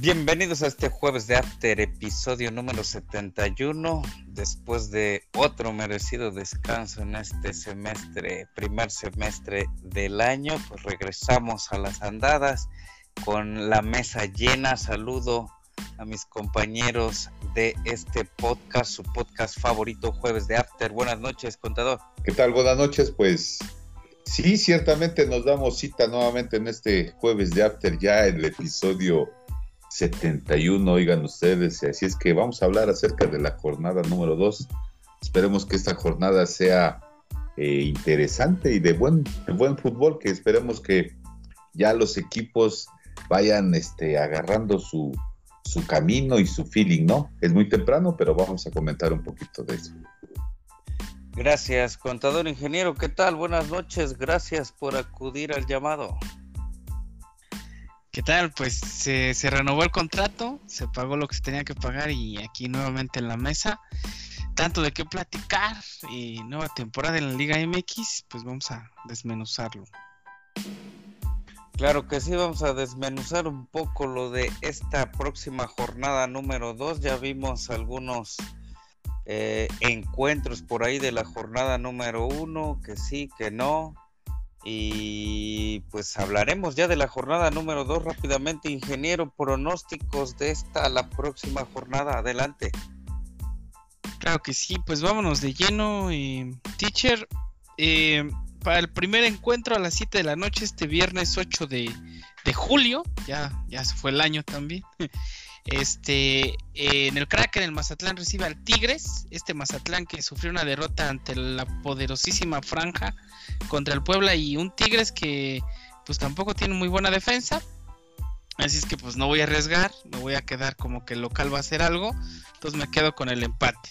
Bienvenidos a este jueves de After, episodio número 71, después de otro merecido descanso en este semestre, primer semestre del año, pues regresamos a las andadas con la mesa llena. Saludo a mis compañeros de este podcast, su podcast favorito, jueves de After. Buenas noches, contador. ¿Qué tal? Buenas noches, pues sí, ciertamente nos damos cita nuevamente en este jueves de After, ya el episodio 71, oigan ustedes, así es que vamos a hablar acerca de la jornada número 2. Esperemos que esta jornada sea eh, interesante y de buen, buen fútbol, que esperemos que ya los equipos vayan este, agarrando su, su camino y su feeling, ¿no? Es muy temprano, pero vamos a comentar un poquito de eso. Gracias, contador ingeniero, ¿qué tal? Buenas noches, gracias por acudir al llamado. ¿Qué tal? Pues se, renovó el contrato, se pagó lo que se tenía que pagar y aquí nuevamente en la mesa, tanto de qué platicar y nueva temporada en la Liga MX, pues vamos a desmenuzarlo. Claro que sí, vamos a desmenuzar un poco lo de esta próxima jornada número 2. Ya vimos algunos eh, encuentros por ahí de la jornada número 1, que sí, que no. Y pues hablaremos ya de la jornada número 2 rápidamente. Ingeniero, pronósticos de esta la próxima jornada. Adelante. Claro que sí, pues vámonos de lleno. Eh, teacher, eh, para el primer encuentro a las 7 de la noche, este viernes 8 de, de julio, ya, ya se fue el año también. Este, en el Kraken, el Mazatlán recibe al Tigres. Este Mazatlán que sufrió una derrota ante la poderosísima franja contra el Puebla y un Tigres que pues tampoco tiene muy buena defensa. Así es que pues no voy a arriesgar, no voy a quedar como que el local va a hacer algo, entonces me quedo con el empate.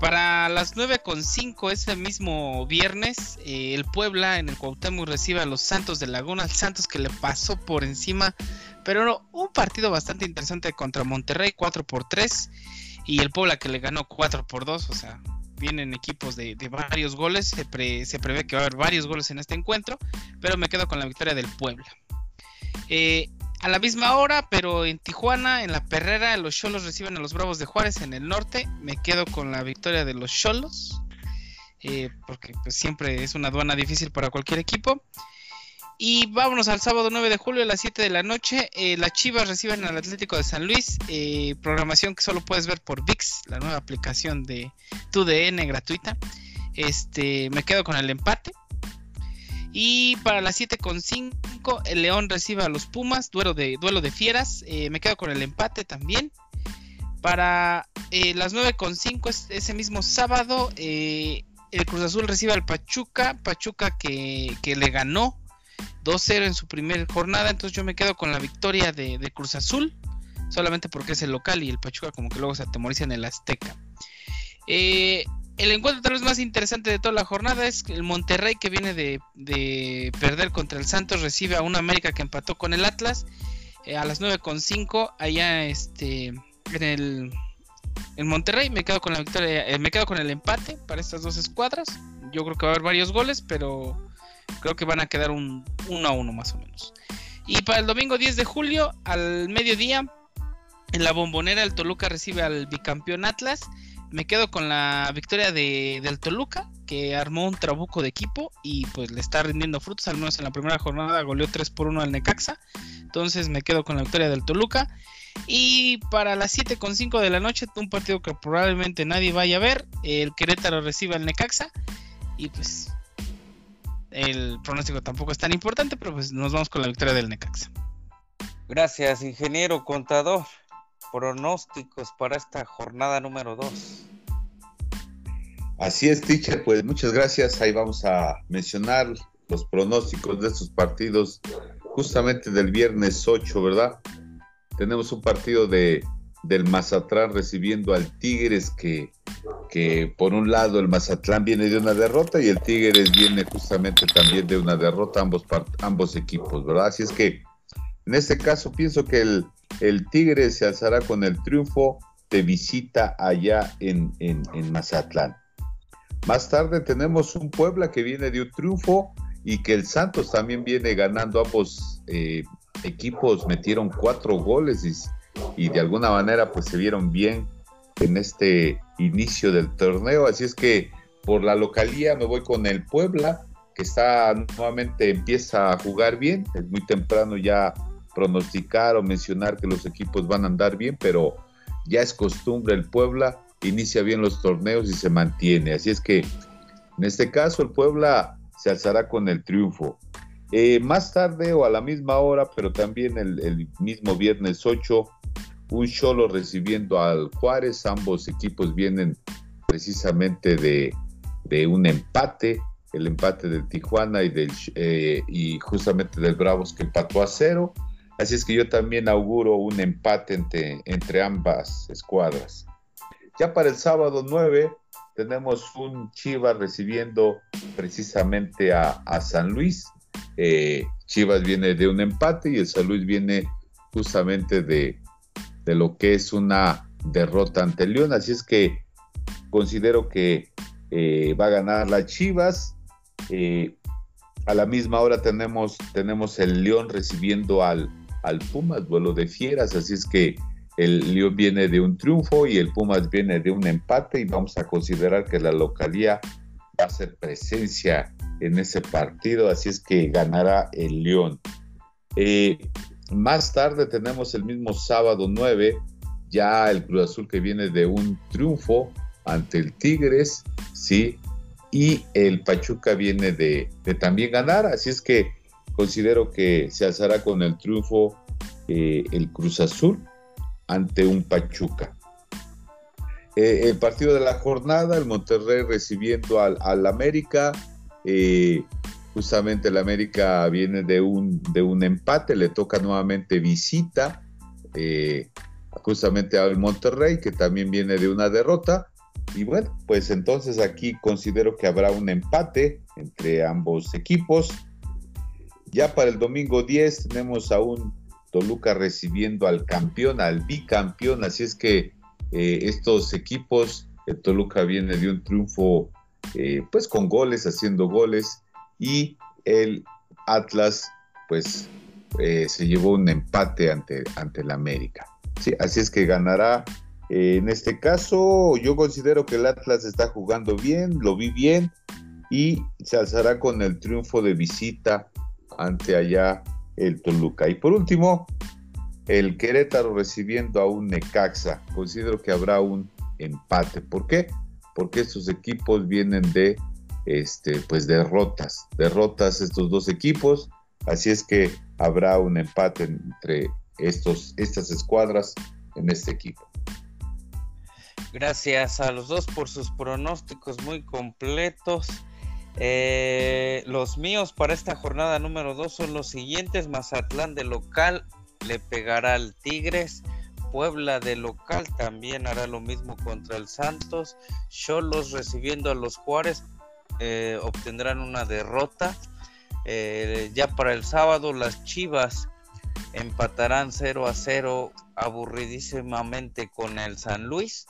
Para las 9.5 ese mismo viernes, eh, el Puebla en el Cuauhtémoc recibe a los Santos de Laguna, al Santos que le pasó por encima, pero un partido bastante interesante contra Monterrey 4 por 3 y el Puebla que le ganó 4 por 2, o sea, vienen equipos de, varios goles, se, se, prevé que va a haber varios goles en este encuentro, pero me quedo con la victoria del Puebla. Eh, a la misma hora, pero en Tijuana, en la Perrera, los Cholos reciben a los Bravos de Juárez en el norte. Me quedo con la victoria de los Cholos, eh, porque pues, siempre es una aduana difícil para cualquier equipo. Y vámonos al sábado 9 de julio a las 7 de la noche. Eh, las Chivas reciben al Atlético de San Luis. Eh, programación que solo puedes ver por VIX, la nueva aplicación de TUDN gratuita. Este, me quedo con el empate. Y para las 7.5, el León recibe a los Pumas. Duelo de, duelo de fieras. Eh, me quedo con el empate también. Para las 9.5, ese mismo sábado, el Cruz Azul recibe al Pachuca. Pachuca que, que le ganó 2-0 en su primera jornada, entonces yo me quedo con la victoria de, Cruz Azul, solamente porque es el local y el Pachuca como que luego se atemoriza en el Azteca. Eh, el encuentro tal vez más interesante de toda la jornada es el Monterrey que viene de, perder contra el Santos, recibe a un América que empató con el Atlas eh, a las 9.5 allá este, en el en Monterrey. Me quedo con la victoria, eh, me quedo con el empate para estas dos escuadras. Yo creo que va a haber varios goles, pero Creo que van a quedar un 1 a 1 más o menos. Y para el domingo 10 de julio, al mediodía, en la bombonera el Toluca recibe al bicampeón Atlas. Me quedo con la victoria de, del Toluca, que armó un trabuco de equipo y pues le está rindiendo frutos, al menos en la primera jornada goleó 3 por 1 al Necaxa. Entonces me quedo con la victoria del Toluca. Y para las 7.5 de la noche, un partido que probablemente nadie vaya a ver, el Querétaro recibe al Necaxa. Y pues el pronóstico tampoco es tan importante, pero pues nos vamos con la victoria del Necaxa. Gracias, ingeniero contador. Pronósticos para esta jornada número 2. Así es, teacher, pues muchas gracias. Ahí vamos a mencionar los pronósticos de estos partidos justamente del viernes 8, ¿verdad? Tenemos un partido de del Mazatlán recibiendo al Tigres que, que por un lado el Mazatlán viene de una derrota y el Tigres viene justamente también de una derrota ambos, ambos equipos, ¿verdad? Así es que en este caso pienso que el, el Tigres se alzará con el triunfo de visita allá en, en, Mazatlán. Más tarde tenemos un Puebla que viene de un triunfo y que el Santos también viene ganando ambos, eh, equipos metieron cuatro goles y, de alguna manera pues se vieron bien en este inicio del torneo. Así es que por la localía me voy con el Puebla, que está nuevamente empieza a jugar bien. Es muy temprano ya pronosticar o mencionar que los equipos van a andar bien, pero ya es costumbre el Puebla, inicia bien los torneos y se mantiene. Así es que en este caso el Puebla se alzará con el triunfo. Eh, más tarde o a la misma hora, pero también el, el mismo viernes 8, un Cholo recibiendo al Juárez. Ambos equipos vienen precisamente de, un empate, el empate del Tijuana y, del, eh, y justamente del Bravos que empató a cero. Así es que yo también auguro un empate entre, entre ambas escuadras. Ya para el sábado 9 tenemos un Chivas recibiendo precisamente a, San Luis. Eh, Chivas viene de un empate y el San Luis viene justamente de, de lo que es una derrota ante León. Así es que considero que eh, va a ganar las Chivas. Eh, a la misma hora tenemos, tenemos el León recibiendo al, al Pumas, duelo de fieras. Así es que el León viene de un triunfo y el Pumas viene de un empate y vamos a considerar que la localía va a ser presencia en ese partido. Así es que ganará el León. Eh, más tarde tenemos el mismo sábado 9, ya el Cruz Azul que viene de un triunfo ante el Tigres, ¿sí? Y el Pachuca viene de, también ganar, así es que considero que se alzará con el triunfo eh, el Cruz Azul ante un Pachuca. Eh, el partido de la jornada, el Monterrey recibiendo al, al América, eh, Justamente el América viene de un, de un empate, le toca nuevamente visita eh, justamente al Monterrey, que también viene de una derrota. Y bueno, pues entonces aquí considero que habrá un empate entre ambos equipos. Ya para el domingo 10 tenemos a un Toluca recibiendo al campeón, al bicampeón, así es que eh, estos equipos, el Toluca viene de un triunfo eh, pues con goles, haciendo goles, y el Atlas pues eh, se llevó un empate ante, ante el América. Sí, así es que ganará. Eh, en este caso, yo considero que el Atlas está jugando bien, lo vi bien y se alzará con el triunfo de visita ante allá el Toluca. Y por último, el Querétaro recibiendo a un Necaxa. Considero que habrá un empate. ¿Por qué? Porque estos equipos vienen de este, pues derrotas, derrotas estos dos equipos, así es que habrá un empate entre estos, estas escuadras en este equipo. Gracias a los dos por sus pronósticos muy completos. Eh, los míos para esta jornada número 2 son los siguientes. Mazatlán de local le pegará al Tigres. Puebla de local también hará lo mismo contra el Santos. Cholos recibiendo a los Juárez. Eh, obtendrán una derrota. Eh, ya para el sábado las Chivas empatarán 0 a 0 aburridísimamente con el San Luis.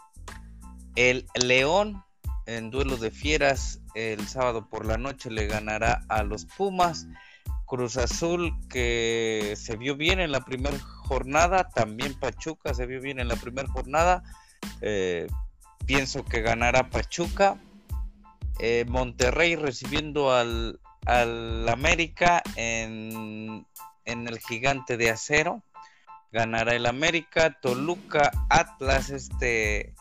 El León en duelo de fieras el sábado por la noche le ganará a los Pumas. Cruz Azul que se vio bien en la primera jornada, también Pachuca se vio bien en la primera jornada. Eh, pienso que ganará Pachuca eh, Monterrey recibiendo al, América en, el gigante de acero. Ganará el América, Toluca, Atlas, este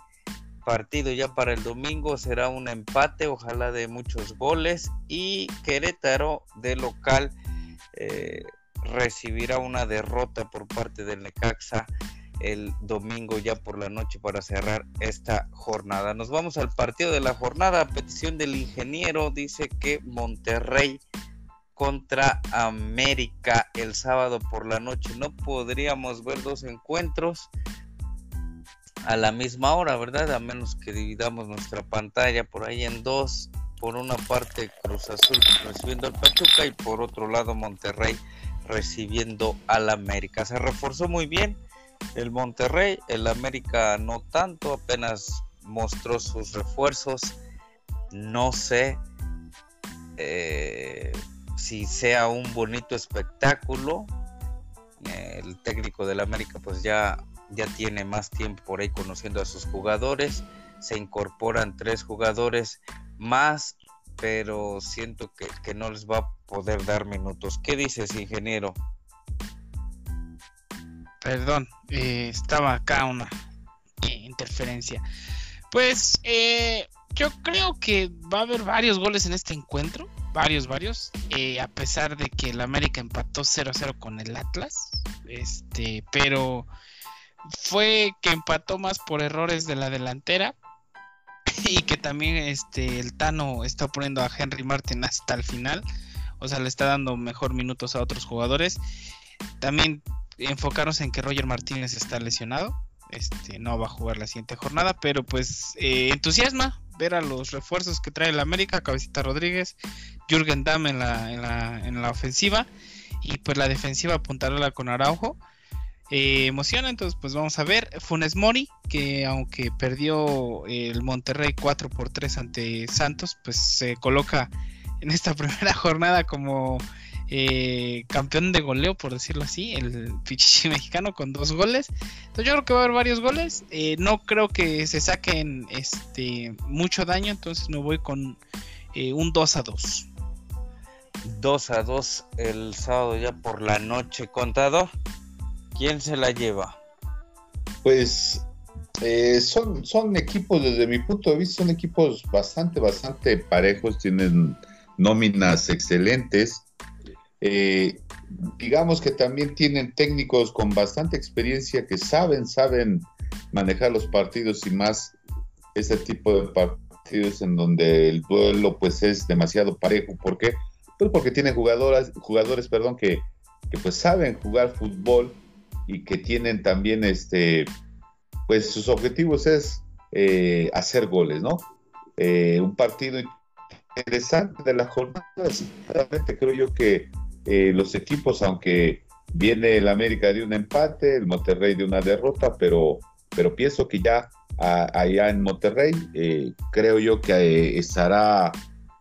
partido ya para el domingo será un empate, ojalá de muchos goles. Y Querétaro de local eh, recibirá una derrota por parte del Necaxa el domingo ya por la noche para cerrar esta jornada. Nos vamos al partido de la jornada. petición del ingeniero dice que Monterrey contra América el sábado por la noche. No podríamos ver dos encuentros a la misma hora, ¿verdad? A menos que dividamos nuestra pantalla por ahí en dos. Por una parte Cruz Azul recibiendo al Pachuca y por otro lado Monterrey recibiendo al América. Se reforzó muy bien el Monterrey, el América no tanto, apenas mostró sus refuerzos. No sé eh, si sea un bonito espectáculo el técnico del América pues ya, ya tiene más tiempo por ahí conociendo a sus jugadores. Se incorporan tres jugadores más, pero siento que, no les va a poder dar minutos. ¿Qué dices, ingeniero? Perdón, eh, estaba acá una interferencia. Pues eh, yo creo que va a haber varios goles en este encuentro. Varios, varios. Eh, a pesar de que el América empató 0-0 con el Atlas. Este, pero fue que empató más por errores de la delantera. Y que también este, el Tano está poniendo a Henry Martin hasta el final. O sea, le está dando mejor minutos a otros jugadores. También enfocarnos en que Roger Martínez está lesionado este, no va a jugar la siguiente jornada, pero pues eh, entusiasma ver a los refuerzos que trae el América, Cabecita Rodríguez, Jürgen Damm en la, en la, en la ofensiva y pues la defensiva apuntarla con Araujo. Eh, emociona, entonces pues vamos a ver. Funes Mori, que aunque perdió el Monterrey 4 por 3 ante Santos, pues se coloca en esta primera jornada como eh, campeón de goleo, por decirlo así, el Pichichi mexicano con dos goles. Entonces yo creo que va a haber varios goles. Eh, no creo que se saquen este mucho daño, entonces me voy con eh, un 2 a 2. 2 a 2 el sábado ya por la noche, contado. ¿Quién se la lleva? Pues son, son equipos, desde mi punto de vista, son equipos bastante, bastante parejos, tienen nóminas excelentes. Eh, digamos que también tienen técnicos con bastante experiencia que saben, saben manejar los partidos y más ese tipo de partidos en donde el duelo pues es demasiado parejo. ¿Por qué? Pues porque tienen jugadoras, jugadores perdón, que, pues saben jugar fútbol y que tienen también este pues sus objetivos es eh, hacer goles, ¿no? Eh, un partido interesante de la jornada, sinceramente creo yo que eh, los equipos, aunque viene el América de un empate, el Monterrey de una derrota, pero, pero pienso que ya allá en Monterrey eh, creo yo que eh, estará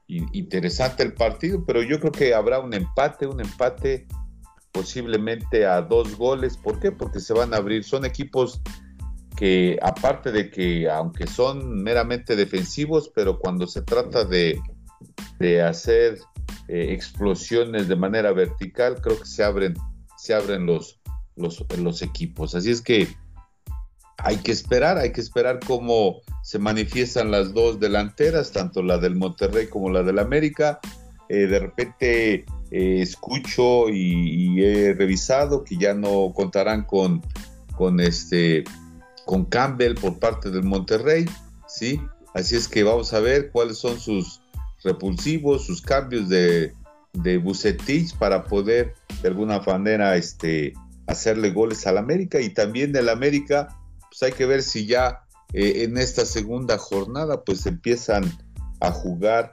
interesante el partido, pero yo creo que habrá un empate, un empate posiblemente a dos goles. ¿Por qué? Porque se van a abrir, son equipos que aparte de que aunque son meramente defensivos, pero cuando se trata de, de hacer eh, explosiones de manera vertical, creo que se abren, se abren los, los, equipos. Así es que hay que esperar, hay que esperar cómo se manifiestan las dos delanteras, tanto la del Monterrey como la del América. Eh, de repente eh, escucho y, he revisado que ya no contarán con, con, este, con Campbell por parte del Monterrey, ¿sí? Así es que vamos a ver cuáles son sus, repulsivos, sus cambios de, de Bucetich para poder de alguna manera este, hacerle goles al América y también del América, pues hay que ver si ya eh, en esta segunda jornada pues empiezan a jugar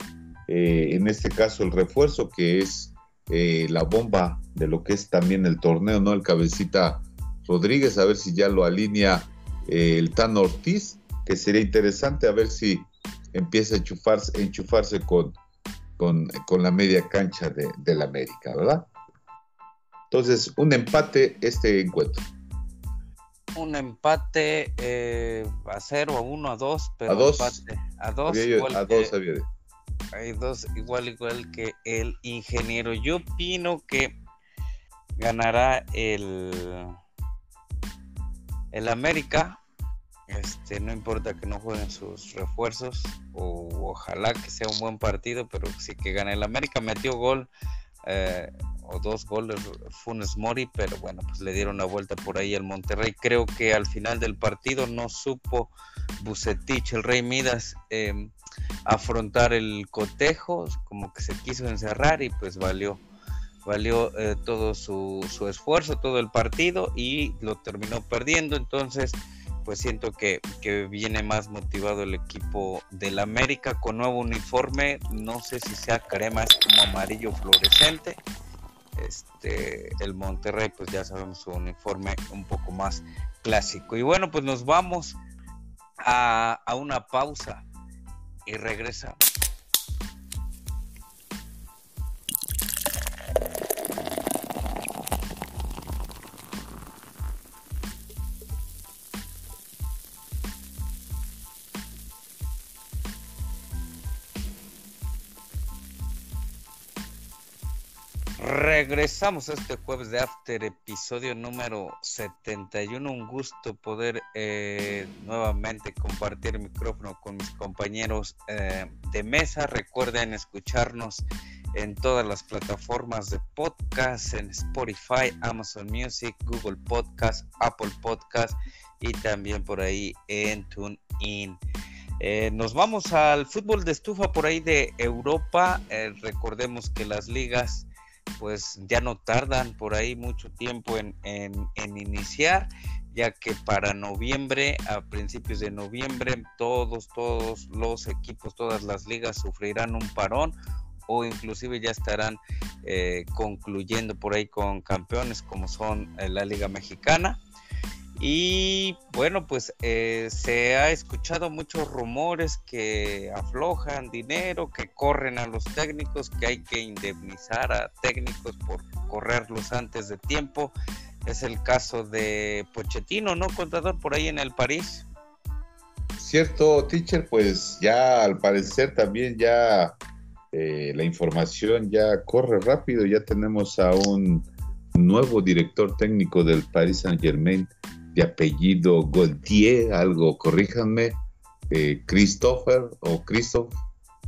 eh, en este caso el refuerzo que es eh, la bomba de lo que es también el torneo, ¿no? El cabecita Rodríguez, a ver si ya lo alinea el Tan Ortiz, que sería interesante a ver si empieza a enchufarse, enchufarse con, con, la media cancha de, del América, ¿verdad? Entonces, un empate este encuentro. Un empate eh, a cero, a uno, a dos, pero a dos, empate, a dos, a dos había Hay dos, igual, igual que el ingeniero. Yo opino que ganará el, el América este, no importa que no jueguen sus refuerzos, o ojalá que sea un buen partido, pero sí que gane el América. Metió gol eh, o dos goles Funes Mori, pero bueno, pues le dieron la vuelta por ahí al Monterrey. Creo que al final del partido no supo Bucetich, el Rey Midas, em, afrontar el cotejo, como que se quiso encerrar y pues valió valió eh, todo su, su esfuerzo, todo el partido y lo terminó perdiendo. Entonces, pues siento que, viene más motivado el equipo del América con nuevo uniforme. No sé si sea crema, es como amarillo fluorescente. Este, el Monterrey, pues ya sabemos su uniforme un poco más clásico. Y bueno, pues nos vamos a, a una pausa y regresamos. Regresamos este jueves de After, episodio número 71. Un gusto poder eh, nuevamente compartir el micrófono con mis compañeros eh, de mesa. Recuerden escucharnos en todas las plataformas de podcast, en Spotify, Amazon Music, Google Podcast, Apple Podcast y también por ahí en TuneIn. Eh, nos vamos al fútbol de estufa por ahí de Europa. Recordemos que las ligas pues ya no tardan por ahí mucho tiempo en, en, iniciar, ya que para noviembre, a principios de noviembre, todos, todos los equipos, todas las ligas sufrirán un parón o inclusive ya estarán eh, concluyendo por ahí con campeones como son la Liga Mexicana. Y bueno, pues eh, se ha escuchado muchos rumores que aflojan dinero, que corren a los técnicos, que hay que indemnizar a técnicos por correrlos antes de tiempo. Es el caso de Pochettino, ¿no, contador, por ahí en el París? Cierto, teacher, pues ya al parecer también ya eh, la información ya corre rápido, ya tenemos a un nuevo director técnico del Paris Saint Germain de apellido Goldier, algo, corríjanme, eh, Christopher o Christoph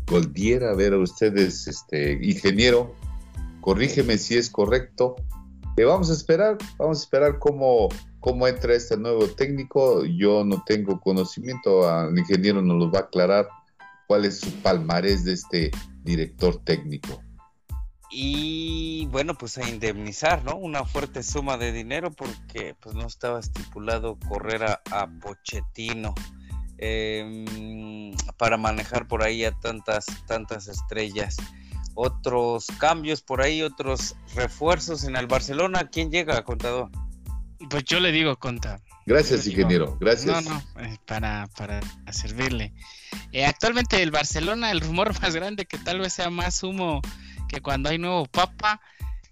Goldier, a ver a ustedes, este, ingeniero, corrígeme si es correcto. Vamos a esperar, vamos a esperar cómo, cómo entra este nuevo técnico. Yo no tengo conocimiento, el ingeniero nos lo va a aclarar cuál es su palmarés de este director técnico y bueno, pues a indemnizar, ¿no? Una fuerte suma de dinero porque pues no estaba estipulado correr a, Pochettino em, para manejar por ahí a tantas, tantas estrellas. Otros cambios por ahí, otros refuerzos en el Barcelona. ¿Quién llega, contador? Pues yo le digo, conta. Gracias, ingeniero. Gracias. No, no, eh, para, para servirle. Eh, actualmente el Barcelona, el rumor más grande que tal vez sea más humo que cuando hay nuevo papa,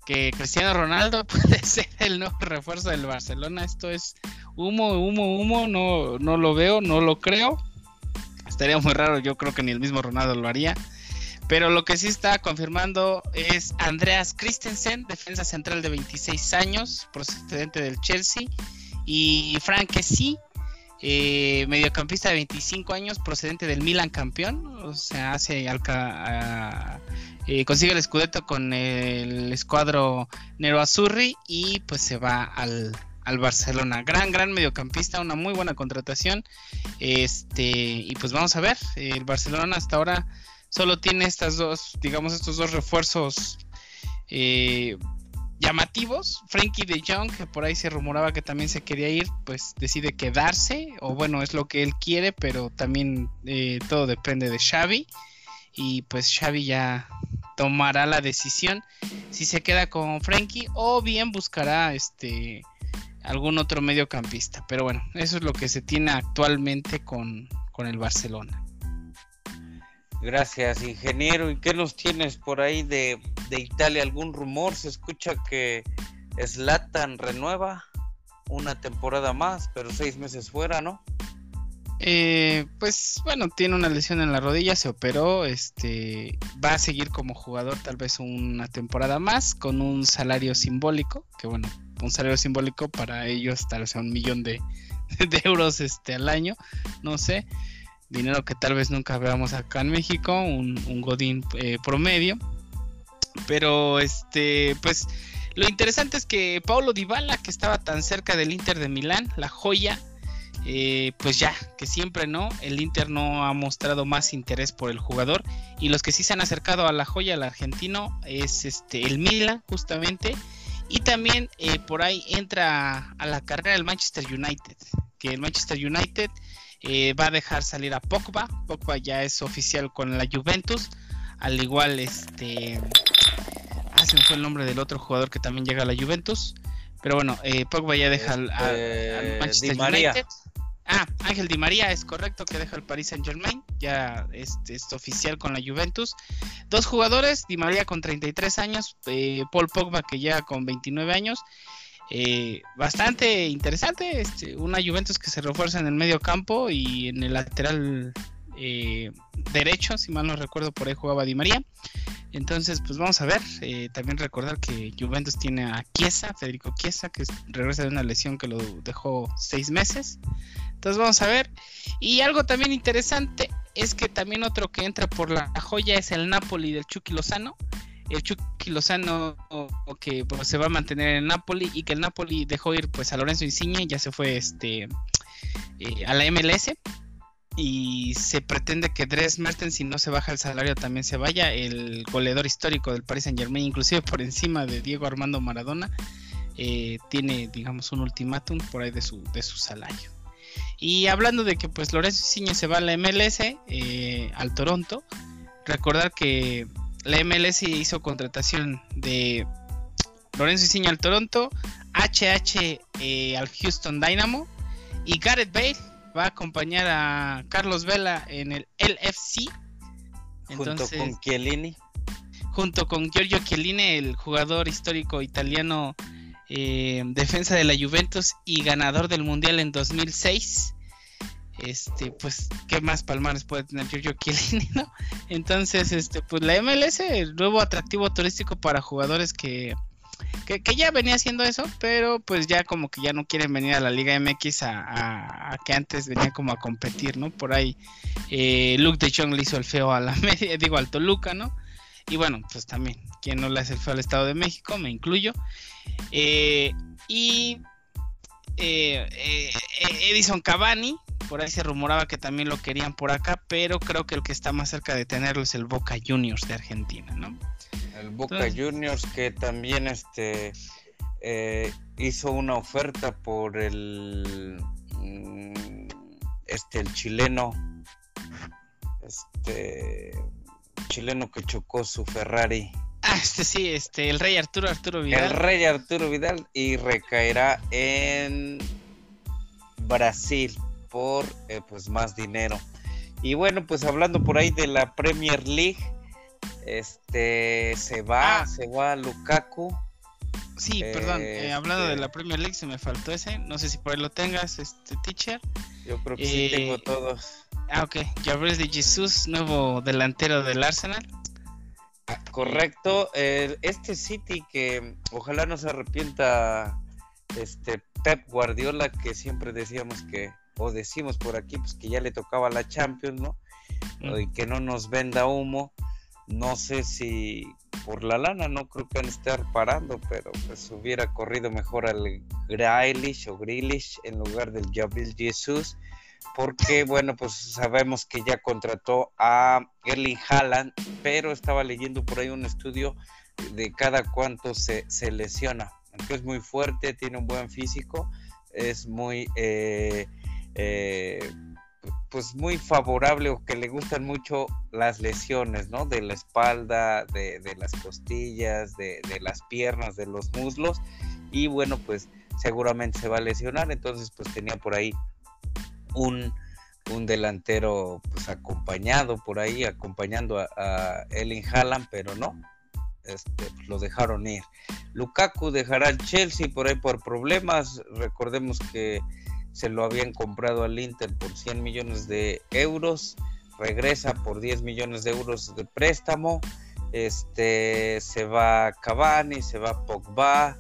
que Cristiano Ronaldo puede ser el nuevo refuerzo del Barcelona. Esto es humo, humo, humo. No, no lo veo, no lo creo. Estaría muy raro, yo creo que ni el mismo Ronaldo lo haría. Pero lo que sí está confirmando es Andreas Christensen, defensa central de 26 años, procedente del Chelsea. Y Frank sí, eh, mediocampista de 25 años, procedente del Milan campeón. O sea, hace alca, eh, consigue el escudeto con el escuadro Nero Azurri y pues se va al, Barcelona. Gran, gran mediocampista, una muy buena contratación. Este, y pues vamos a ver, el Barcelona hasta ahora solo tiene estas dos, digamos, estos dos refuerzos eh, llamativos. Frankie de Jong, que por ahí se rumoraba que también se quería ir, pues decide quedarse, o bueno, es lo que él quiere, pero también eh, todo depende de Xavi. Y pues Xavi ya tomará la decisión si se queda con Frankie o bien buscará este algún otro mediocampista. Pero bueno, eso es lo que se tiene actualmente con, el Barcelona. Gracias, ingeniero. ¿Y qué nos tienes por ahí de, de Italia? ¿Algún rumor? Se escucha que Slatan renueva una temporada más, pero seis meses fuera, ¿no? Eh, pues bueno, tiene una lesión en la rodilla, se operó, este, va a seguir como jugador tal vez una temporada más con un salario simbólico, que bueno, un salario simbólico para ellos tal vez un millón de, euros este, al año, no sé, dinero que tal vez nunca veamos acá en México, un, Godín eh, promedio, pero este, pues lo interesante es que Paulo Dybala, que estaba tan cerca del Inter de Milán, la joya, eh, pues ya, que siempre no, el Inter no ha mostrado más interés por el jugador. Y los que sí se han acercado a la joya, al argentino, es este el Milan justamente. Y también eh, por ahí entra a la carrera el Manchester United, que el Manchester United eh, va a dejar salir a Pogba, Pogba ya es oficial con la Juventus, al igual este, ah, se me fue el nombre del otro jugador que también llega a la Juventus. Pero bueno, Pogba ya deja al, este, Manchester United. Ah, Ángel Di María es correcto que deja el Paris Saint Germain, ya es, oficial con la Juventus. Dos jugadores, Di María con 33 años, eh, Paul Pogba que ya con 29 años. Eh, bastante interesante, este, una Juventus que se refuerza en el medio campo y en el lateral eh, derecho, si mal no recuerdo, por ahí jugaba Di María. Entonces, pues vamos a ver. Eh, también recordar que Juventus tiene a Chiesa, Federico Chiesa, que regresa de una lesión que lo dejó seis meses. Entonces vamos a ver. Y algo también interesante es que también otro que entra por la joya es el Napoli del Chucky Lozano. El Chucky Lozano que pues, se va a mantener en Napoli y que el Napoli dejó ir pues a Lorenzo Insigne ya se fue este eh, a la MLS y se pretende que Dres Mertens si no se baja el salario también se vaya el goleador histórico del Paris Saint Germain inclusive por encima de Diego Armando Maradona eh, tiene digamos un ultimátum por ahí de su, de su salario. Y hablando de que pues Lorenzo Insigne se va a la MLS eh, al Toronto recordar que la MLS hizo contratación de Lorenzo Insigne al Toronto HH eh, al Houston Dynamo y Gareth Bale va a acompañar a Carlos Vela en el LFC. Junto con Chiellini. Junto con Giorgio Chiellini, el jugador histórico italiano, eh, defensa de la Juventus y ganador del Mundial en 2006. Este, pues, ¿qué más palmares puede tener Giorgio Chiellini, no? Entonces, este, pues la MLS, el nuevo atractivo turístico para jugadores que que, ya venía haciendo eso, pero pues ya como que ya no quieren venir a la Liga MX a, que antes venía como a competir, ¿no? Por ahí eh, Luke de Jong le hizo el feo a la media, digo al Toluca, ¿no? Y bueno, pues también, quien no le hace el feo al Estado de México, me incluyo. Eh, y eh, Edison Cavani, por ahí se rumoraba que también lo querían por acá, pero creo que el que está más cerca de tenerlo es el Boca Juniors de Argentina, ¿no? El Boca Juniors que también este eh, hizo una oferta por el mm, este el chileno este chileno que chocó su Ferrari. Ah, este sí, este el rey Arturo Arturo Vidal. El rey Arturo Vidal y recaerá en Brasil por eh, pues más dinero. Y bueno, pues hablando por ahí de la Premier League, este se va, ah. se va Lukaku. Sí, perdón, eh, hablando de este la Premier League se me faltó ese, no sé si por ahí lo tengas, este teacher. Yo creo que sí tengo eh, todos. Ah, ok. Gabriel de Jesús, nuevo delantero del Arsenal. Ah, correcto. este City que ojalá no se arrepienta este Pep Guardiola que siempre decíamos que o decimos por aquí pues que ya le tocaba la Champions, ¿no? Mm. Y que no nos venda humo. No sé si por la lana no creo que van a estar parando, pero pues hubiera corrido mejor al Grealish o Grealish en lugar del Jabril Jesus, porque bueno, pues sabemos que ya contrató a Erling Haaland, pero estaba leyendo por ahí un estudio de cada cuánto se, se lesiona. Aunque es muy fuerte, tiene un buen físico, es muy eh, eh, pues muy favorable o que le gustan mucho las lesiones, ¿no? De la espalda, de, las costillas, de, las piernas, de los muslos. Y bueno, pues seguramente se va a lesionar. Entonces, pues tenía por ahí un, delantero pues acompañado por ahí, acompañando a, a Ellen Haaland, pero no. Este, pues, lo dejaron ir. Lukaku dejará el Chelsea por ahí por problemas. Recordemos que se lo habían comprado al Inter por 100 millones de euros, regresa por 10 millones de euros de préstamo, este, se va Cavani, se va Pogba,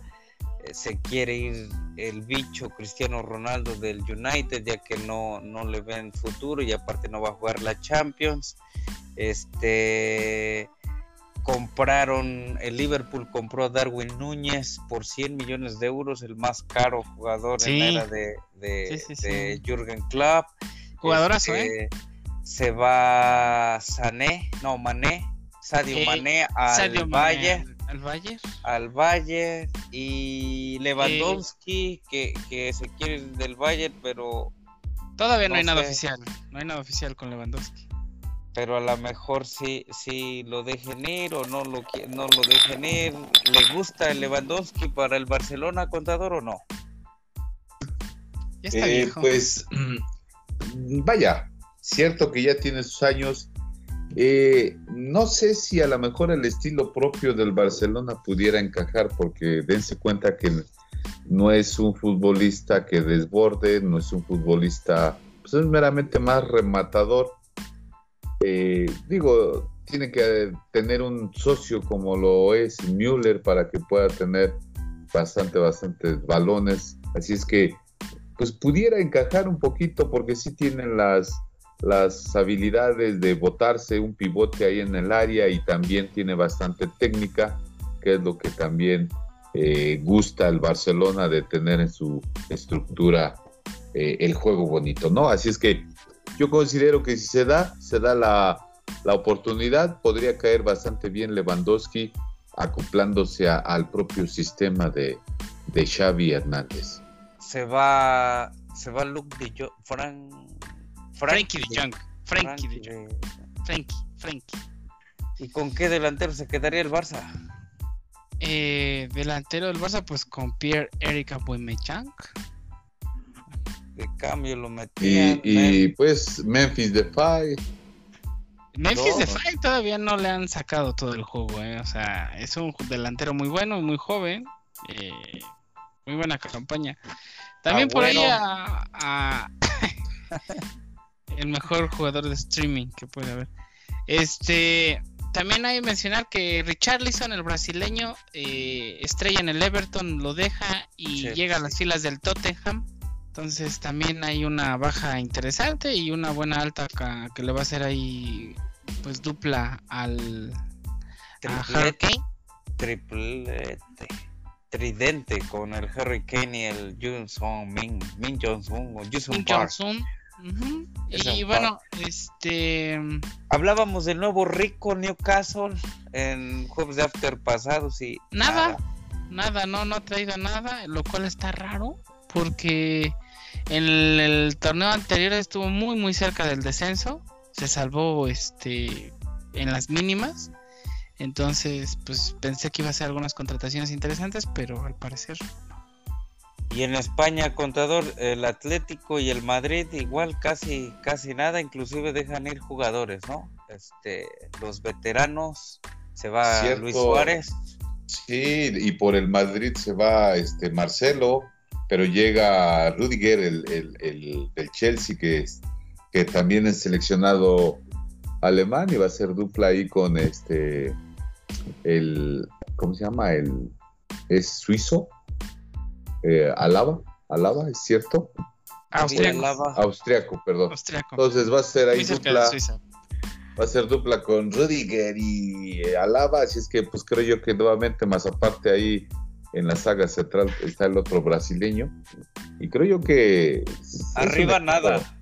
eh, se quiere ir el bicho Cristiano Ronaldo del United ya que no, no le ven futuro y aparte no va a jugar la Champions. Este compraron, el Liverpool compró a Darwin Núñez por 100 millones de euros, el más caro jugador en la era de, de, Jürgen Klopp. Jugadorazo, este, ¿eh? Se va Sané, no, Mané, Sadio eh, Mané al Valle. Al Valle. Al Valle y Lewandowski que, que se quiere del Valle, pero... Todavía no, hay nada oficial, no hay nada oficial con Lewandowski pero a lo mejor si, si lo dejen ir o no lo, no lo dejen ir. ¿Le gusta el Lewandowski para el Barcelona, contador o no? Ya está eh, Pues vaya, cierto que ya tiene sus años. Eh, no sé si a lo mejor el estilo propio del Barcelona pudiera encajar, porque dense cuenta que no es un futbolista que desborde, no es un futbolista, pues es meramente más rematador eh, digo, tiene que tener un socio como lo es Müller para que pueda tener bastante, bastantes balones. Así es que, pues pudiera encajar un poquito porque sí tienen las, las habilidades de botarse un pivote ahí en el área y también tiene bastante técnica, que es lo que también eh, gusta el Barcelona de tener en su estructura eh, el juego bonito, ¿no? Así es que yo considero que si se da, se da la, la oportunidad, podría caer bastante bien Lewandowski acoplándose al propio sistema de, de Xavi Hernández. Se va, se va Luke de jo Frank, Frankie de Jong. Frankie de Frankie, Frankie. ¿Y con qué delantero se quedaría el Barça? Eh, delantero del Barça, pues con Pierre Eric Aubameyang. De cambio lo metí. Y, pues Memphis Depay. Memphis Depay todavía no le han sacado todo el juego, ¿eh? o sea, es un delantero muy bueno, muy joven, eh, muy buena campaña. También ah, por ahí a, el mejor jugador de streaming que puede haber. Este, también hay que mencionar que Richarlison, el brasileño, eh, estrella en el Everton, lo deja y llega a las filas del Tottenham. Entonces también hay una baja interesante y una buena alta que, le va a hacer ahí pues dupla al Triplete, triplete. Tridente con el Hurricane y el Johnson Min, Min Johnson o Johnson, Y bueno, este hablábamos del nuevo rico Newcastle en jueves de after pasados y nada, nada, no, no ha traído nada, lo cual está raro porque en el, torneo anterior estuvo muy muy cerca del descenso. Se salvó este en las mínimas. Entonces, pues pensé que iba a ser algunas contrataciones interesantes, pero al parecer no. Y en España, contador, el Atlético y el Madrid igual casi casi nada, inclusive dejan ir jugadores, ¿no? Este, los veteranos se va Luis Suárez. Sí, y por el Madrid se va este Marcelo, pero llega Rudiger, el, el, del Chelsea, que, que también es seleccionado alemán y va a ser dupla ahí con este, el, ¿cómo se llama? El, es suizo, eh, Alaba, Alaba, ¿es cierto? Austriaco. Austriaco, perdón. Entonces va a ser ahí dupla. Va a ser dupla con Rudiger y eh, Alaba, así es que pues creo yo que nuevamente más aparte ahí en la saga central está el otro brasileño. Y creo yo que... Arriba nada.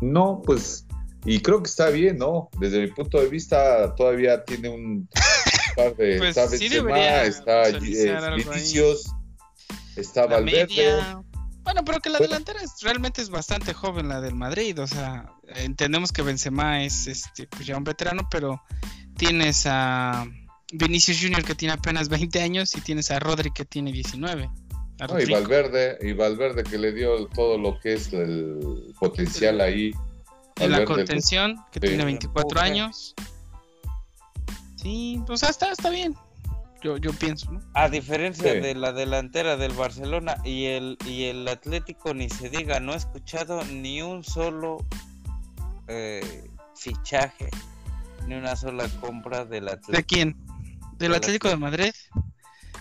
No, pues... Y creo que está bien, ¿no? Desde mi punto de vista todavía tiene un par de... Pues está Benzema, está eh, Vinicius, está Valverde. Bueno, pero que la delantera es, realmente es bastante joven, la del Madrid. O sea, entendemos que Benzema es este, pues ya un veterano, pero tienes a... Vinicius Junior que tiene apenas 20 años y tienes a Rodri que tiene 19. y Valverde, y Valverde que le dio todo lo que es el potencial ahí. En la contención, que tiene 24 años. Sí, pues está, está bien. Yo, yo pienso, A diferencia de la delantera del Barcelona y el, y el Atlético, ni se diga, no he escuchado ni un solo eh, fichaje, ni una sola compra del Atlético. ¿De quién? ¿Del Atlético de Madrid?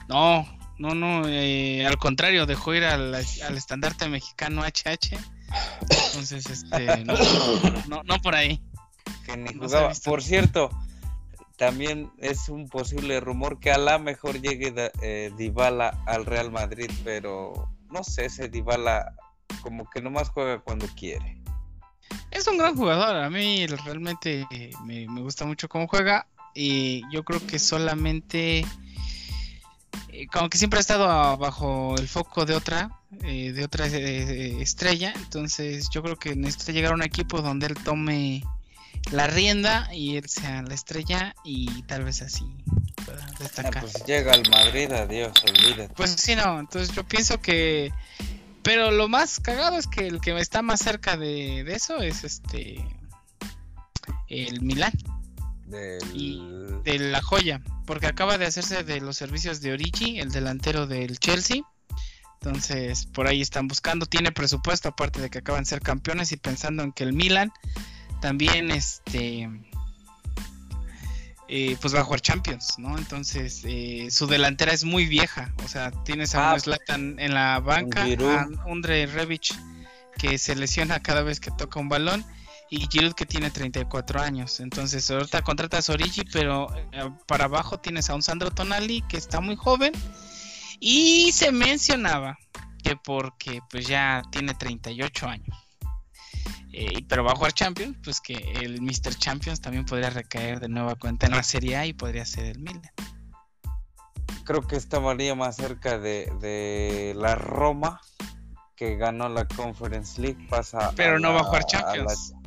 No, no, no, eh, al contrario, dejó ir al, estandarte mexicano HH. Entonces, este, no, no, por ahí. Que ni jugaba. Por cierto, también es un posible rumor que a la mejor llegue eh, Dybala al Real Madrid, pero no sé, ese Dybala como que nomás juega cuando quiere. Es un gran jugador, a mí realmente me, me gusta mucho cómo juega y yo creo que solamente eh, como que siempre ha estado bajo el foco de otra eh, de otra eh, estrella entonces yo creo que necesita llegar a un equipo donde él tome la rienda y él sea la estrella y tal vez así pueda destacar. Ah, pues llega al Madrid, adiós, olvídate. Pues sí, no, entonces yo pienso que... Pero lo más cagado es que el que está más cerca de, de eso es este... El Milán y de la joya, porque acaba de hacerse de los servicios de Origi, el delantero del Chelsea. Entonces, por ahí están buscando, tiene presupuesto, aparte de que acaban de ser campeones y pensando en que el Milan también este eh, pues va a jugar Champions, ¿no? Entonces, eh, su delantera es muy vieja. O sea, tienes a Ah, un Zlatan en la banca, a Andre Rebic que se lesiona cada vez que toca un balón y Giroud que tiene 34 años. Entonces, ahorita contratas a Origi, pero eh, para abajo tienes a un Sandro Tonali que está muy joven y se mencionaba que porque pues ya tiene 38 años. Eh, pero va a jugar Champions, pues que el Mr. Champions también podría recaer de nueva cuenta en la Serie A y podría ser el Milan. Creo que estaría más cerca de, de la Roma, que ganó la Conference League, pasa Pero no va a jugar la- Champions. la-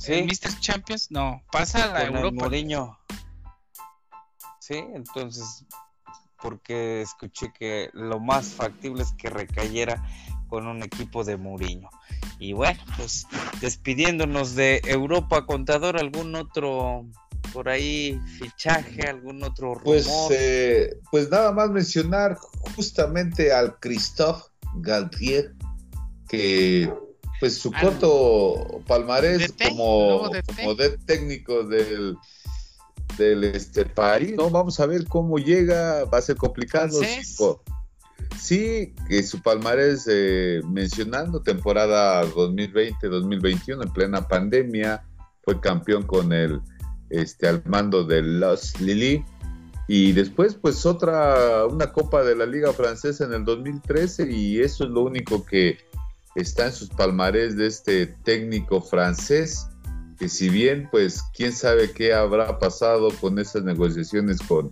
sí, El Mr. Champions no, pasa a la con el Europa. Mourinho. Sí, entonces, porque escuché que lo más factible es que recayera con un equipo de Mourinho. Y bueno, pues despidiéndonos de Europa, contador, algún otro por ahí fichaje, algún otro rumor. Pues, eh, pues nada más mencionar justamente al Christophe Galtier, que pues su Al- corto palmarés DT, como, DT. como de técnico del, del este París, ¿no? Vamos a ver cómo llega, va a ser complicado. Sí, que su palmarés eh, mencionando temporada 2020-2021 en plena pandemia, fue campeón con el este al mando de Los Lili y después pues otra una copa de la Liga Francesa en el 2013 y eso es lo único que está en sus palmarés de este técnico francés que si bien pues quién sabe qué habrá pasado con esas negociaciones con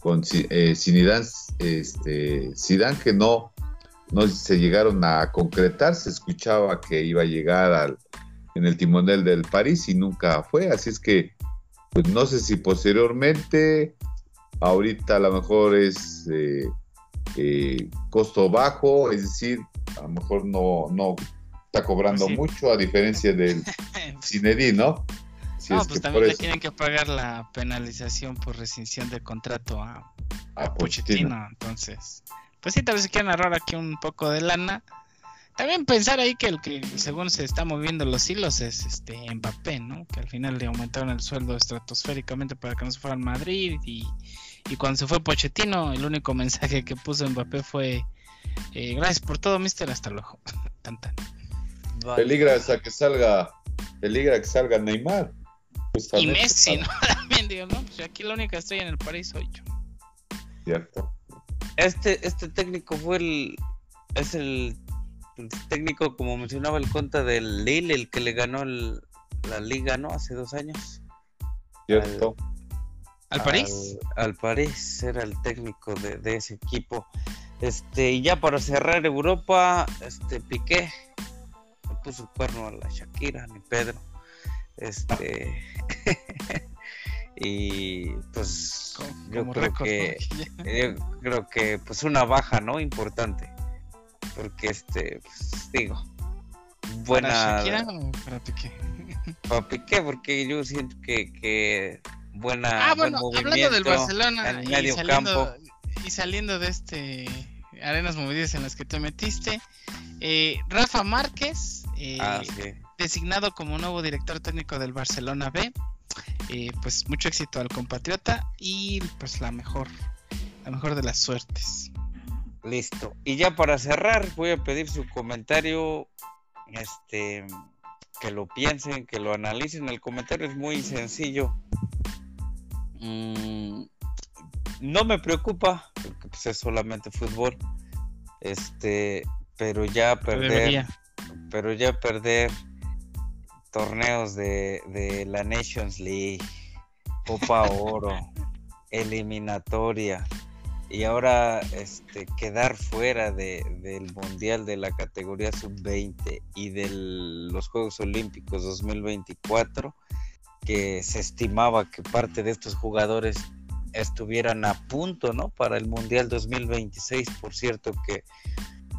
con eh, Zinedine, este Zidane que no no se llegaron a concretar se escuchaba que iba a llegar al en el timonel del París y nunca fue así es que pues no sé si posteriormente, ahorita a lo mejor es eh, eh, costo bajo, es decir, a lo mejor no, no está cobrando Pues sí. mucho, a diferencia del ¿no? Si no, es pues también le tienen que pagar la penalización por rescisión de contrato a, a a Pochettino. Pochettino. Entonces, pues sí, tal vez se quieren ahorrar aquí un poco de lana. También pensar ahí que el que según se está moviendo los hilos es este Mbappé, ¿no? Que al final le aumentaron el sueldo estratosféricamente para que no se fuera al Madrid y, y cuando se fue Pochettino, el único mensaje que puso Mbappé fue eh, gracias por todo, mister, hasta luego. Tan, tan. Vale. Que salga, peligra que salga Neymar. Y Messi, ¿no? También digo, no, pues aquí la única estoy en el París soy yo. Cierto. Este, este técnico fue el. Es el, el técnico, como mencionaba el conta del Lille, el que le ganó el- la liga, ¿no? Hace dos años. Cierto. ¿Al París? Al, al París era el técnico de, de ese equipo. Este, y ya para cerrar Europa, este Piqué le puso cuerno a la Shakira, ni Pedro. Este y pues Como, yo como creo récord, que ¿no? yo creo que pues una baja, ¿no? Importante. Porque este, pues, digo, buena ¿Para Shakira o para Piqué? para Piqué, porque yo siento que, que buena Ah, buen bueno, hablando movimiento del Barcelona en y medio saliendo, campo. y saliendo de este arenas movidas en las que te metiste, eh, Rafa Márquez, eh, Ah, sí. designado como nuevo director técnico del Barcelona B, eh, pues mucho éxito al compatriota y pues la mejor, la mejor de las suertes. Listo. Y ya para cerrar, voy a pedir su comentario. Este, que lo piensen, que lo analicen. El comentario es muy sencillo. Mm, no me preocupa, porque pues, es solamente fútbol. Este, pero ya perder, pero ya perder torneos de, de la Nations League, Copa Oro, eliminatoria y ahora este quedar fuera de, del mundial de la categoría sub-20 y de los Juegos Olímpicos 2024 que se estimaba que parte de estos jugadores estuvieran a punto, ¿no? Para el Mundial 2026, por cierto que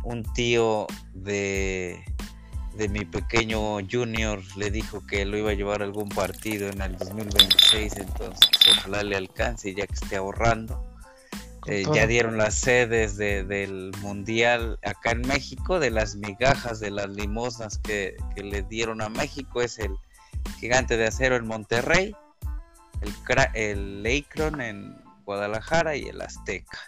un tío de de mi pequeño junior le dijo que lo iba a llevar a algún partido en el 2026, entonces ojalá le alcance ya que esté ahorrando. Eh, ya dieron las sedes de- del mundial acá en México, de las migajas, de las limosnas que, que le dieron a México, es el gigante de acero en Monterrey el, el en Guadalajara y el Azteca.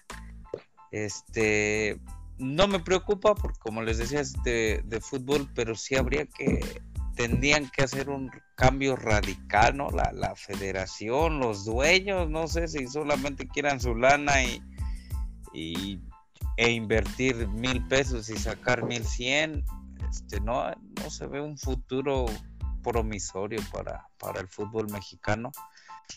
Este, no me preocupa porque como les decía es de, fútbol, pero sí habría que, tendrían que hacer un cambio radical, ¿no? La, la federación, los dueños, no sé si solamente quieran su lana y, y e invertir mil pesos y sacar mil cien, este, no, no se ve un futuro promisorio para, para el fútbol mexicano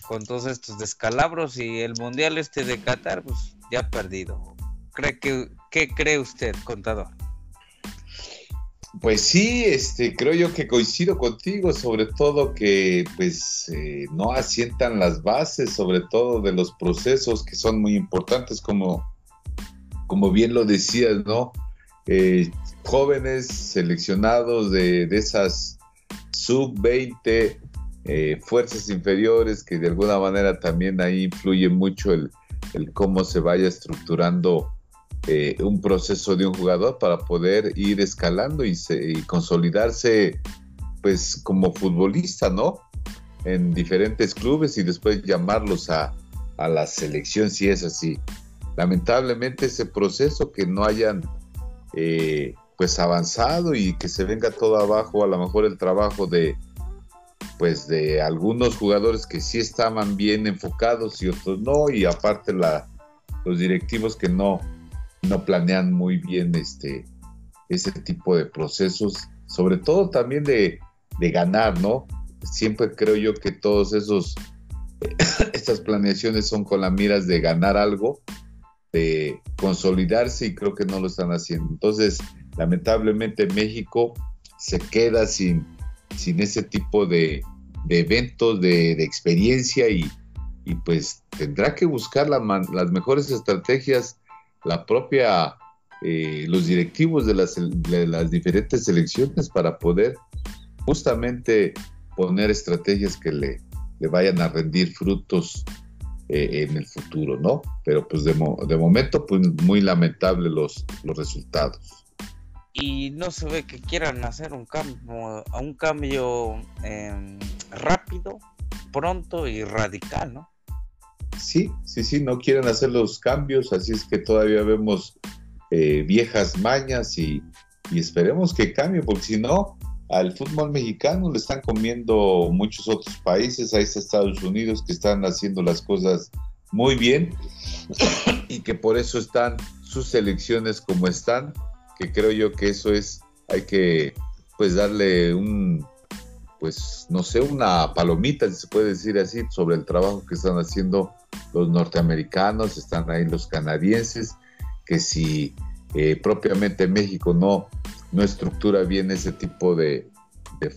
con todos estos descalabros y el mundial este de Qatar pues ya perdido. ¿Cree que, ¿Qué cree usted, contador? Pues sí, este, creo yo que coincido contigo, sobre todo que pues eh, no asientan las bases, sobre todo de los procesos que son muy importantes, como, como bien lo decías, ¿no? Eh, jóvenes seleccionados de, de esas sub-20 eh, fuerzas inferiores, que de alguna manera también ahí influye mucho el, cómo se vaya estructurando eh, un proceso de un jugador para poder ir escalando y, consolidarse pues como futbolista, ¿no? En diferentes clubes y después llamarlos a, la selección si es así. Lamentablemente ese proceso que no hayan eh, pues avanzado y que se venga todo abajo, a lo mejor el trabajo de, pues de algunos jugadores que sí estaban bien enfocados y otros no, y aparte la, los directivos que no, no planean muy bien este, ese tipo de procesos, sobre todo también de, de ganar, ¿no? Siempre creo yo que todos esos, estas planeaciones son con las miras de ganar algo, de consolidarse y creo que no lo están haciendo. Entonces, lamentablemente México se queda sin sin ese tipo de, eventos, de, experiencia y, pues tendrá que buscar las mejores estrategias la propia, eh, los directivos de las, diferentes selecciones para poder justamente poner estrategias que le, vayan a rendir frutos eh, en el futuro, ¿no? Pero pues de, momento, pues muy lamentable los resultados y no se ve que quieran hacer un cambio, un cambio em, rápido, pronto y radical, ¿no? Sí, sí, sí, no quieren hacer los cambios, así es que todavía vemos eh, viejas mañas y, esperemos que cambie, porque si no, al fútbol mexicano le están comiendo muchos otros países, ahí está Estados Unidos que están haciendo las cosas muy bien y que por eso están sus selecciones como están que creo yo que eso es, hay que pues darle un, pues no sé, una palomita, si se puede decir así, sobre el trabajo que están haciendo los norteamericanos, están ahí los canadienses, que si eh, propiamente México no, no estructura bien ese tipo de,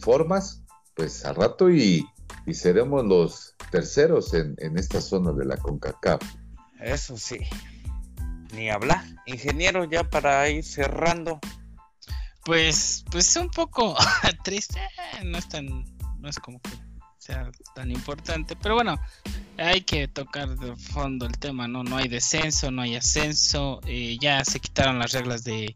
formas, pues al rato y, y seremos los terceros en, en, esta zona de la CONCACAF. Eso sí ni hablar. Ingeniero, ya para ir cerrando. Pues, pues un poco triste, no es tan, no es como que sea tan importante, pero bueno, hay que tocar de fondo el tema, ¿no? No hay descenso, no hay ascenso, eh, ya se quitaron las reglas de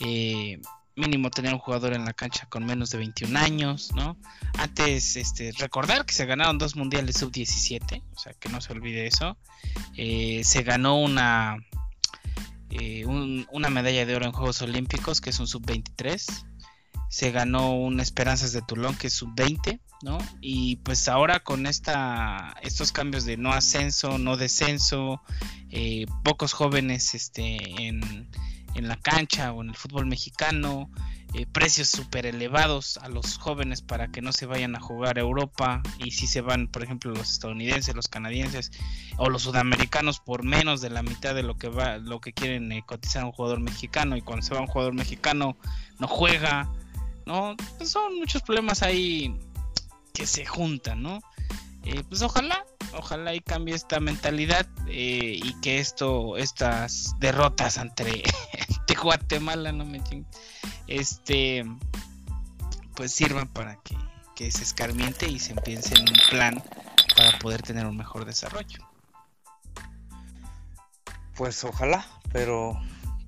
eh, mínimo tener un jugador en la cancha con menos de 21 años, ¿no? Antes, este, recordar que se ganaron dos mundiales sub-17, o sea, que no se olvide eso. Eh, se ganó una eh, una medalla de oro en Juegos Olímpicos, que es un sub-23. Se ganó un Esperanzas de Toulon, que es sub-20, ¿no? Y pues ahora con esta, estos cambios de no ascenso, no descenso, eh, pocos jóvenes este, en, en la cancha o en el fútbol mexicano, eh, precios súper elevados a los jóvenes para que no se vayan a jugar a Europa. Y si se van, por ejemplo, los estadounidenses, los canadienses o los sudamericanos por menos de la mitad de lo que va, lo que quieren eh, cotizar un jugador mexicano. Y cuando se va un jugador mexicano no juega, no, pues son muchos problemas ahí que se juntan, ¿no? Eh, pues ojalá, ojalá y cambie esta mentalidad y que esto, estas derrotas entre, entre Guatemala, no me chingue este pues sirvan para que, se escarmiente y se empiece en un plan para poder tener un mejor desarrollo. Pues ojalá, pero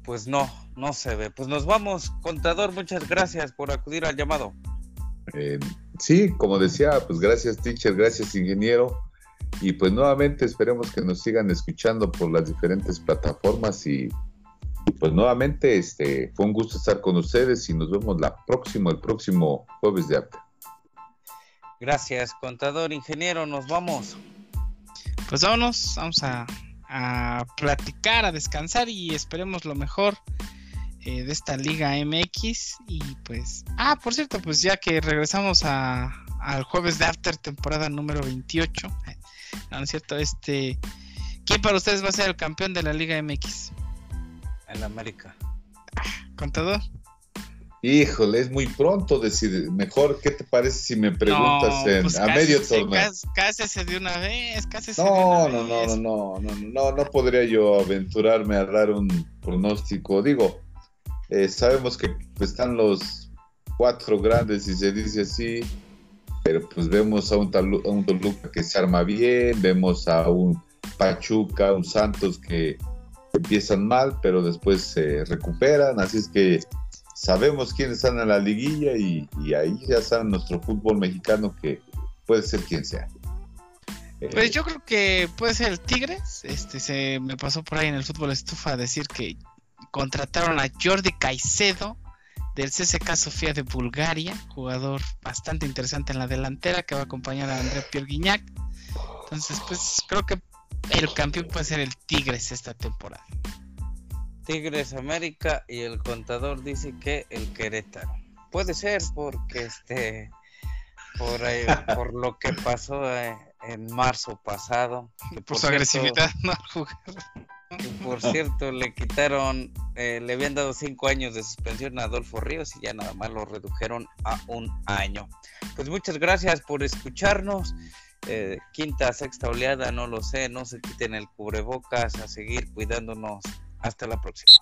pues no, no se ve. Pues nos vamos, contador, muchas gracias por acudir al llamado. Eh, sí, como decía, pues gracias teacher, gracias ingeniero. Y pues nuevamente esperemos que nos sigan escuchando por las diferentes plataformas y, pues nuevamente este fue un gusto estar con ustedes y nos vemos la próxima, el próximo jueves de arte. Gracias, contador, ingeniero, nos vamos. Pues vámonos, vamos a, a platicar, a descansar y esperemos lo mejor eh, de esta Liga MX. Y pues, ah, por cierto, pues ya que regresamos a, al jueves de After, temporada número 28. No, es cierto, este. ¿Quién para ustedes va a ser el campeón de la Liga MX? En América. ¿Contador? Híjole, es muy pronto decir. Mejor, ¿qué te parece si me preguntas en, pues a medio torneo? Cásese de una vez, cásese no, de una no, vez. No, no, no, no, no, no podría yo aventurarme a dar un pronóstico. Digo, eh, sabemos que están los cuatro grandes, y se dice así, pero pues vemos a un, a un Toluca que se arma bien, vemos a un Pachuca, un Santos que empiezan mal, pero después se recuperan, así es que sabemos quiénes están en la liguilla y, ahí ya está nuestro fútbol mexicano que puede ser quien sea. Pues eh, yo creo que puede ser el Tigres. Este se me pasó por ahí en el fútbol estufa decir que contrataron a Jordi Caicedo del CSK Sofía de Bulgaria, jugador bastante interesante en la delantera que va a acompañar a André Pierre. Entonces, pues creo que el campeón puede ser el Tigres esta temporada. Tigres América y el contador dice que el Querétaro. Puede ser porque este por por lo que pasó eh, en marzo pasado. por, su agresividad no jugar. por cierto, le quitaron, eh, le habían dado cinco años de suspensión a Adolfo Ríos y ya nada más lo redujeron a un año. Pues muchas gracias por escucharnos. Eh, quinta, sexta oleada, no lo sé, no se quiten el cubrebocas, a seguir cuidándonos. Hasta la próxima.